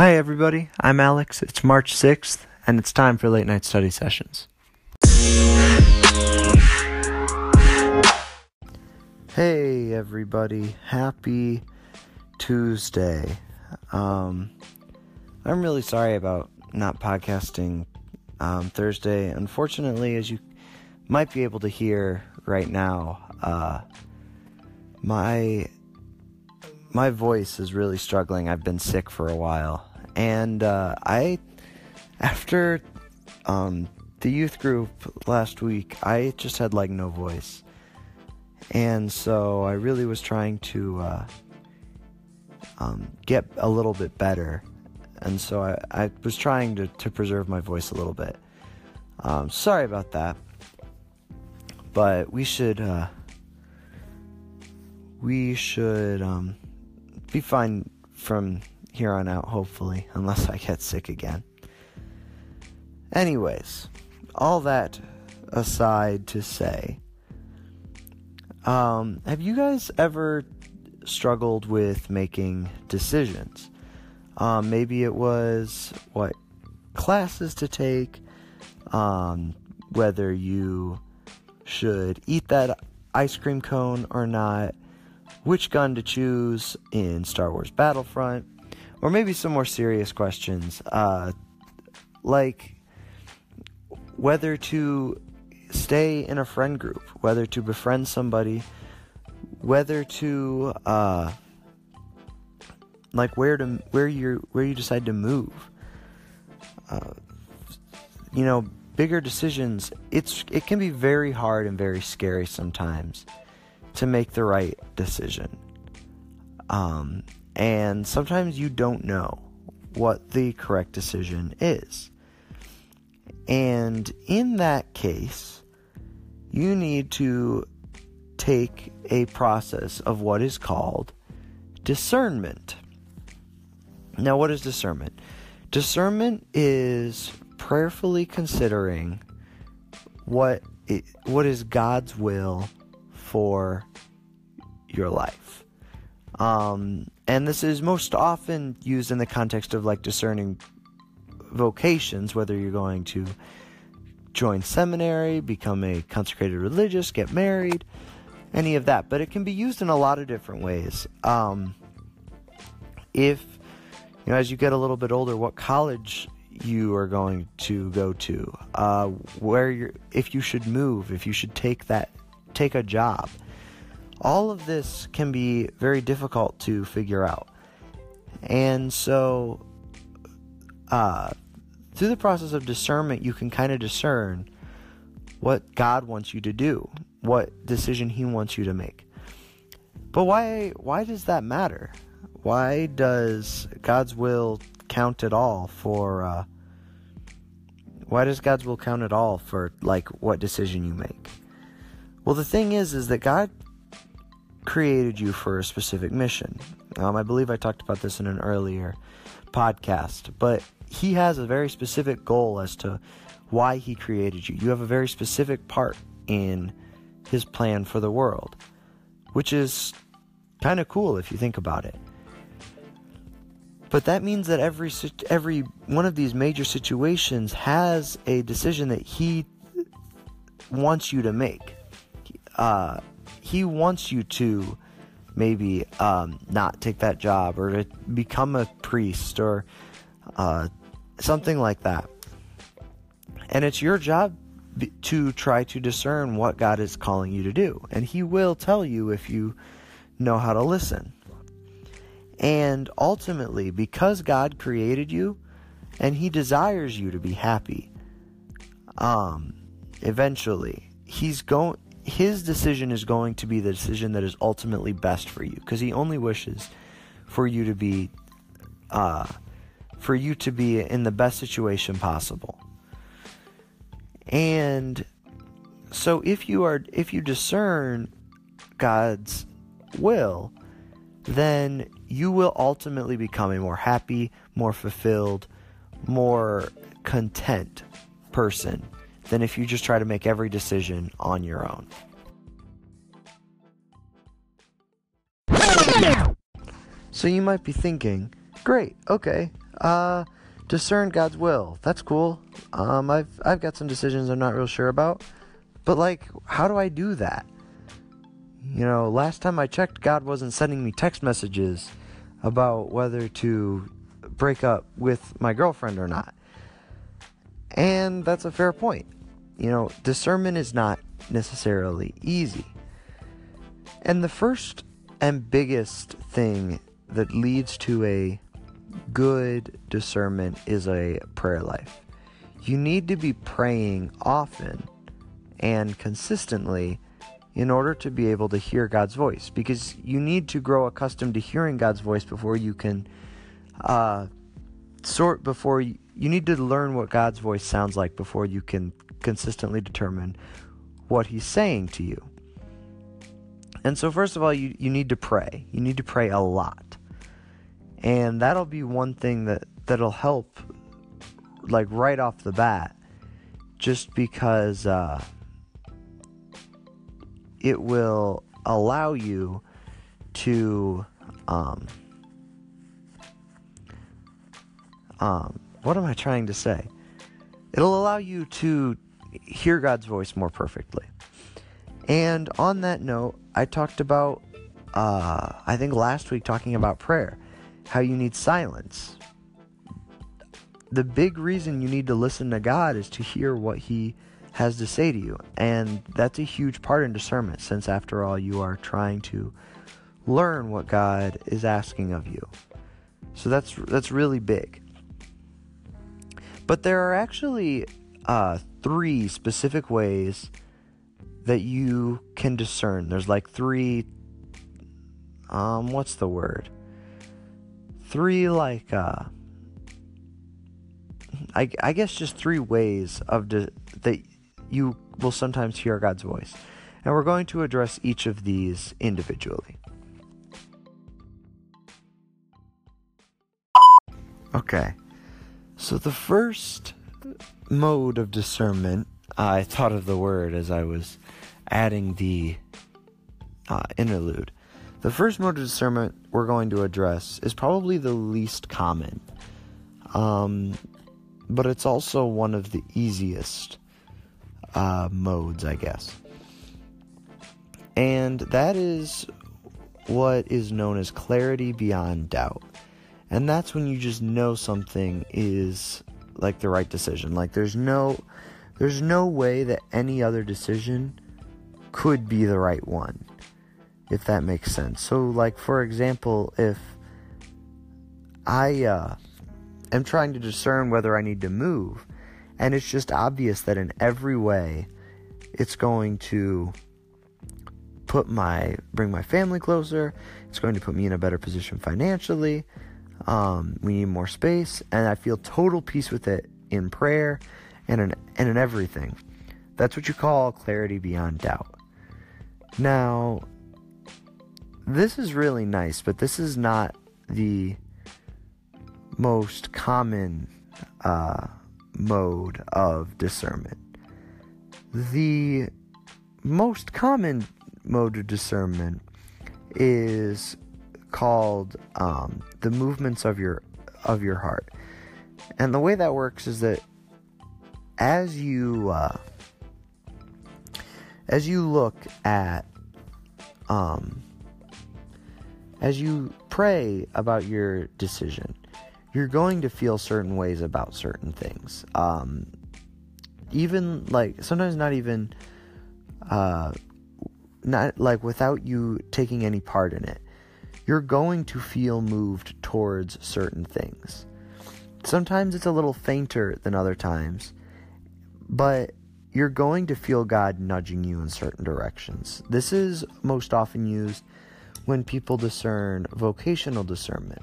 Hi, everybody. I'm Alex. It's March 6th, and it's time for late night study sessions. Hey, everybody. Happy Tuesday. Um, I'm really sorry about not podcasting um, Thursday. Unfortunately, as you might be able to hear right now, uh, my my voice is really struggling. I've been sick for a while, and uh, I, after um, the youth group last week, I just had like no voice, and so I really was trying to uh, um, get a little bit better, and so I, I was trying to, to preserve my voice a little bit. Um, sorry about that, but we should uh, we should um, be fine from here on out, hopefully, unless I get sick again. Anyways, all that aside to say, um, have you guys ever struggled with making decisions? Um, maybe it was what classes to take, um, whether you should eat that ice cream cone or not, which gun to choose in Star Wars Battlefront, or maybe some more serious questions, uh, like whether to stay in a friend group, whether to befriend somebody, whether to uh, like where to where you where you decide to move. Uh, you know, bigger decisions. It's it can be very hard and very scary sometimes to make the right decision. Um, and sometimes you don't know what the correct decision is. And in that case, you need to take a process of what is called discernment. Now, what is discernment? Discernment is prayerfully considering what it, what is God's will for your life. Um, and this is most often used in the context of like discerning vocations, whether you're going to join seminary, become a consecrated religious, get married, any of that. But it can be used in a lot of different ways. Um, if you know, as you get a little bit older, what college you are going to go to, uh, where you're, if you should move, if you should take that take a job. All of this can be very difficult to figure out. And so, uh, through the process of discernment, you can kind of discern what God wants you to do, what decision He wants you to make. But why? Why does that matter? Why does God's will count at all for? Uh, why does God's will count at all for like what decision you make? Well, the thing is, is that God created you for a specific mission. Um, I believe I talked about this in an earlier podcast, but He has a very specific goal as to why He created you. You have a very specific part in His plan for the world, which is kind of cool if you think about it. But that means that every every one of these major situations has a decision that He wants you to make uh, he wants you to maybe um, not take that job or to become a priest or uh, something like that. And it's your job to try to discern what God is calling you to do. And He will tell you if you know how to listen. And ultimately, because God created you and He desires you to be happy, um, eventually, He's going his decision is going to be the decision that is ultimately best for you because he only wishes for you to be uh, for you to be in the best situation possible. And so if you are if you discern god's will then you will ultimately become a more happy more fulfilled more content person than if you just try to make every decision on your own. So you might be thinking, great, okay, uh, discern God's will. That's cool. Um, I've I've got some decisions I'm not real sure about, but like, how do I do that? You know, last time I checked, God wasn't sending me text messages about whether to break up with my girlfriend or not. And that's a fair point. You know, discernment is not necessarily easy. And the first and biggest thing that leads to a good discernment is a prayer life. You need to be praying often and consistently in order to be able to hear God's voice because you need to grow accustomed to hearing God's voice before you can uh, sort before you, you need to learn what God's voice sounds like before you can consistently determine what he's saying to you. And so first of all, you, you need to pray. You need to pray a lot. And that'll be one thing that, that'll help like right off the bat. Just because uh, it will allow you to um, um, what am I trying to say? It'll allow you to hear God's voice more perfectly. And on that note, I talked about, uh, I think last week, talking about prayer, how you need silence. The big reason you need to listen to God is to hear what He has to say to you. And that's a huge part in discernment, since after all, you are trying to learn what God is asking of you. So that's that's really big. But there are actually uh, three specific ways that you can discern. There's like three. Um, what's the word? Three like uh. I, I guess just three ways of di- that you will sometimes hear God's voice. And we're going to address each of these individually. Okay. So the first mode of discernment, I thought of the word as I was adding the uh, interlude. The first mode of discernment we're going to address is probably the least common, um, but it's also one of the easiest uh, modes, I guess. And that is what is known as clarity beyond doubt. And that's when you just know something is like the right decision. Like there's no there's no way that any other decision could be the right one. If that makes sense. So like for example, if I uh am trying to discern whether I need to move, and it's just obvious that in every way it's going to put my bring my family closer it's going to put me in a better position financially um, we need more space and i feel total peace with it in prayer and in, and in everything that's what you call clarity beyond doubt now this is really nice but this is not the most common uh, mode of discernment. The most common mode of discernment is called um, the movements of your of your heart, and the way that works is that as you uh, as you look at um, as you pray about your decision you're going to feel certain ways about certain things. Um, even like sometimes not even uh, not like without you taking any part in it. You're going to feel moved towards certain things. Sometimes it's a little fainter than other times, but you're going to feel God nudging you in certain directions. This is most often used when people discern vocational discernment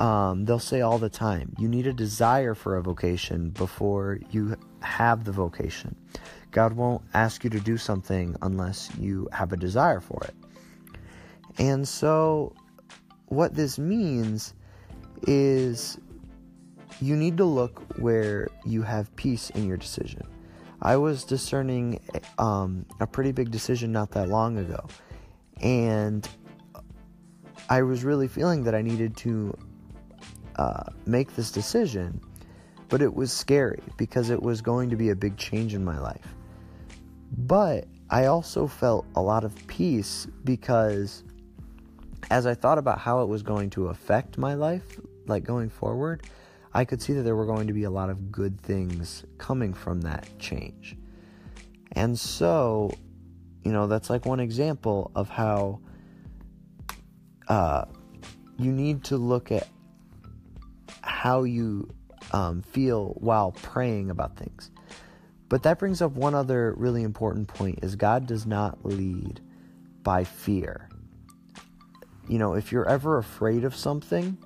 um, they'll say all the time, you need a desire for a vocation before you have the vocation. God won't ask you to do something unless you have a desire for it. And so, what this means is you need to look where you have peace in your decision. I was discerning um, a pretty big decision not that long ago, and I was really feeling that I needed to uh, make this decision, but it was scary because it was going to be a big change in my life. But I also felt a lot of peace because as I thought about how it was going to affect my life, like going forward, I could see that there were going to be a lot of good things coming from that change. And so, you know, that's like one example of how uh, you need to look at how you um, feel while praying about things. But that brings up one other really important point is God does not lead by fear. You know, if you're ever afraid of something,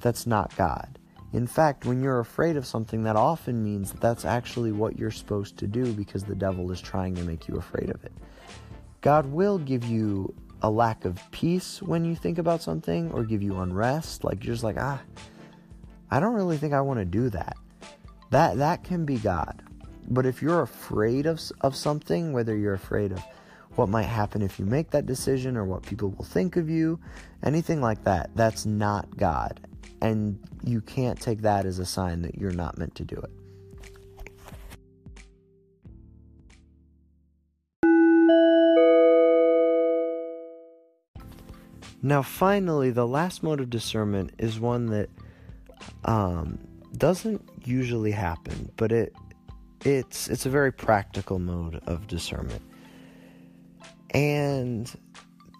that's not God. In fact, when you're afraid of something, that often means that that's actually what you're supposed to do because the devil is trying to make you afraid of it. God will give you a lack of peace when you think about something or give you unrest. Like you're just like, ah, I don't really think I want to do that. That that can be God. But if you're afraid of of something, whether you're afraid of what might happen if you make that decision or what people will think of you, anything like that, that's not God. And you can't take that as a sign that you're not meant to do it. Now, finally, the last mode of discernment is one that um, doesn't usually happen, but it it's it's a very practical mode of discernment, and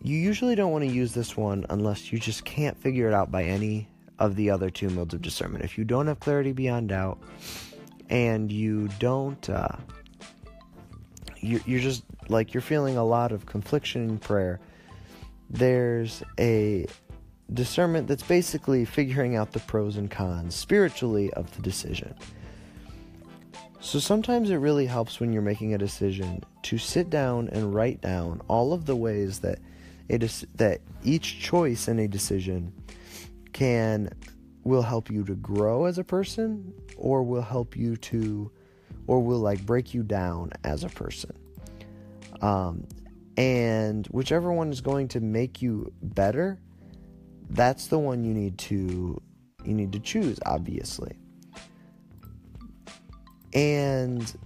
you usually don't want to use this one unless you just can't figure it out by any of the other two modes of discernment. If you don't have clarity beyond doubt, and you don't, uh, you're, you're just like you're feeling a lot of confliction in prayer. There's a discernment that's basically figuring out the pros and cons spiritually of the decision. So sometimes it really helps when you're making a decision to sit down and write down all of the ways that it is that each choice in a decision can will help you to grow as a person or will help you to or will like break you down as a person. Um, and whichever one is going to make you better that's the one you need to you need to choose obviously and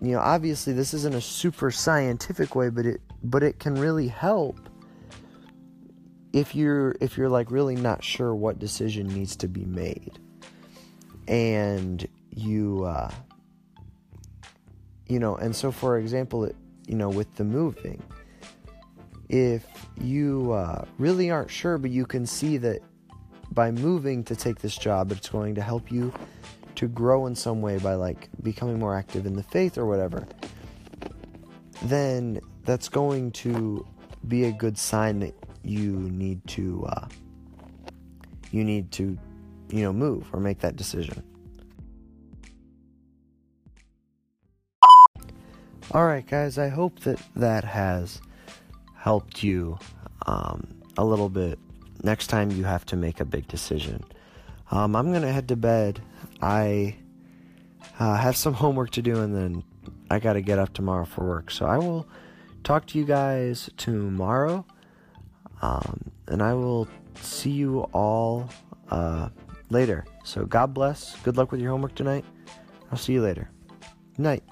you know obviously this isn't a super scientific way but it but it can really help if you're if you're like really not sure what decision needs to be made. And you uh you know and so for example it, you know with the moving if you uh, really aren't sure, but you can see that by moving to take this job, it's going to help you to grow in some way by like becoming more active in the faith or whatever, then that's going to be a good sign that you need to uh, you need to you know move or make that decision. All right, guys. I hope that that has helped you um, a little bit next time you have to make a big decision. Um, I'm gonna head to bed. I uh, have some homework to do, and then I gotta get up tomorrow for work. So I will talk to you guys tomorrow, um, and I will see you all uh, later. So God bless. Good luck with your homework tonight. I'll see you later. Night.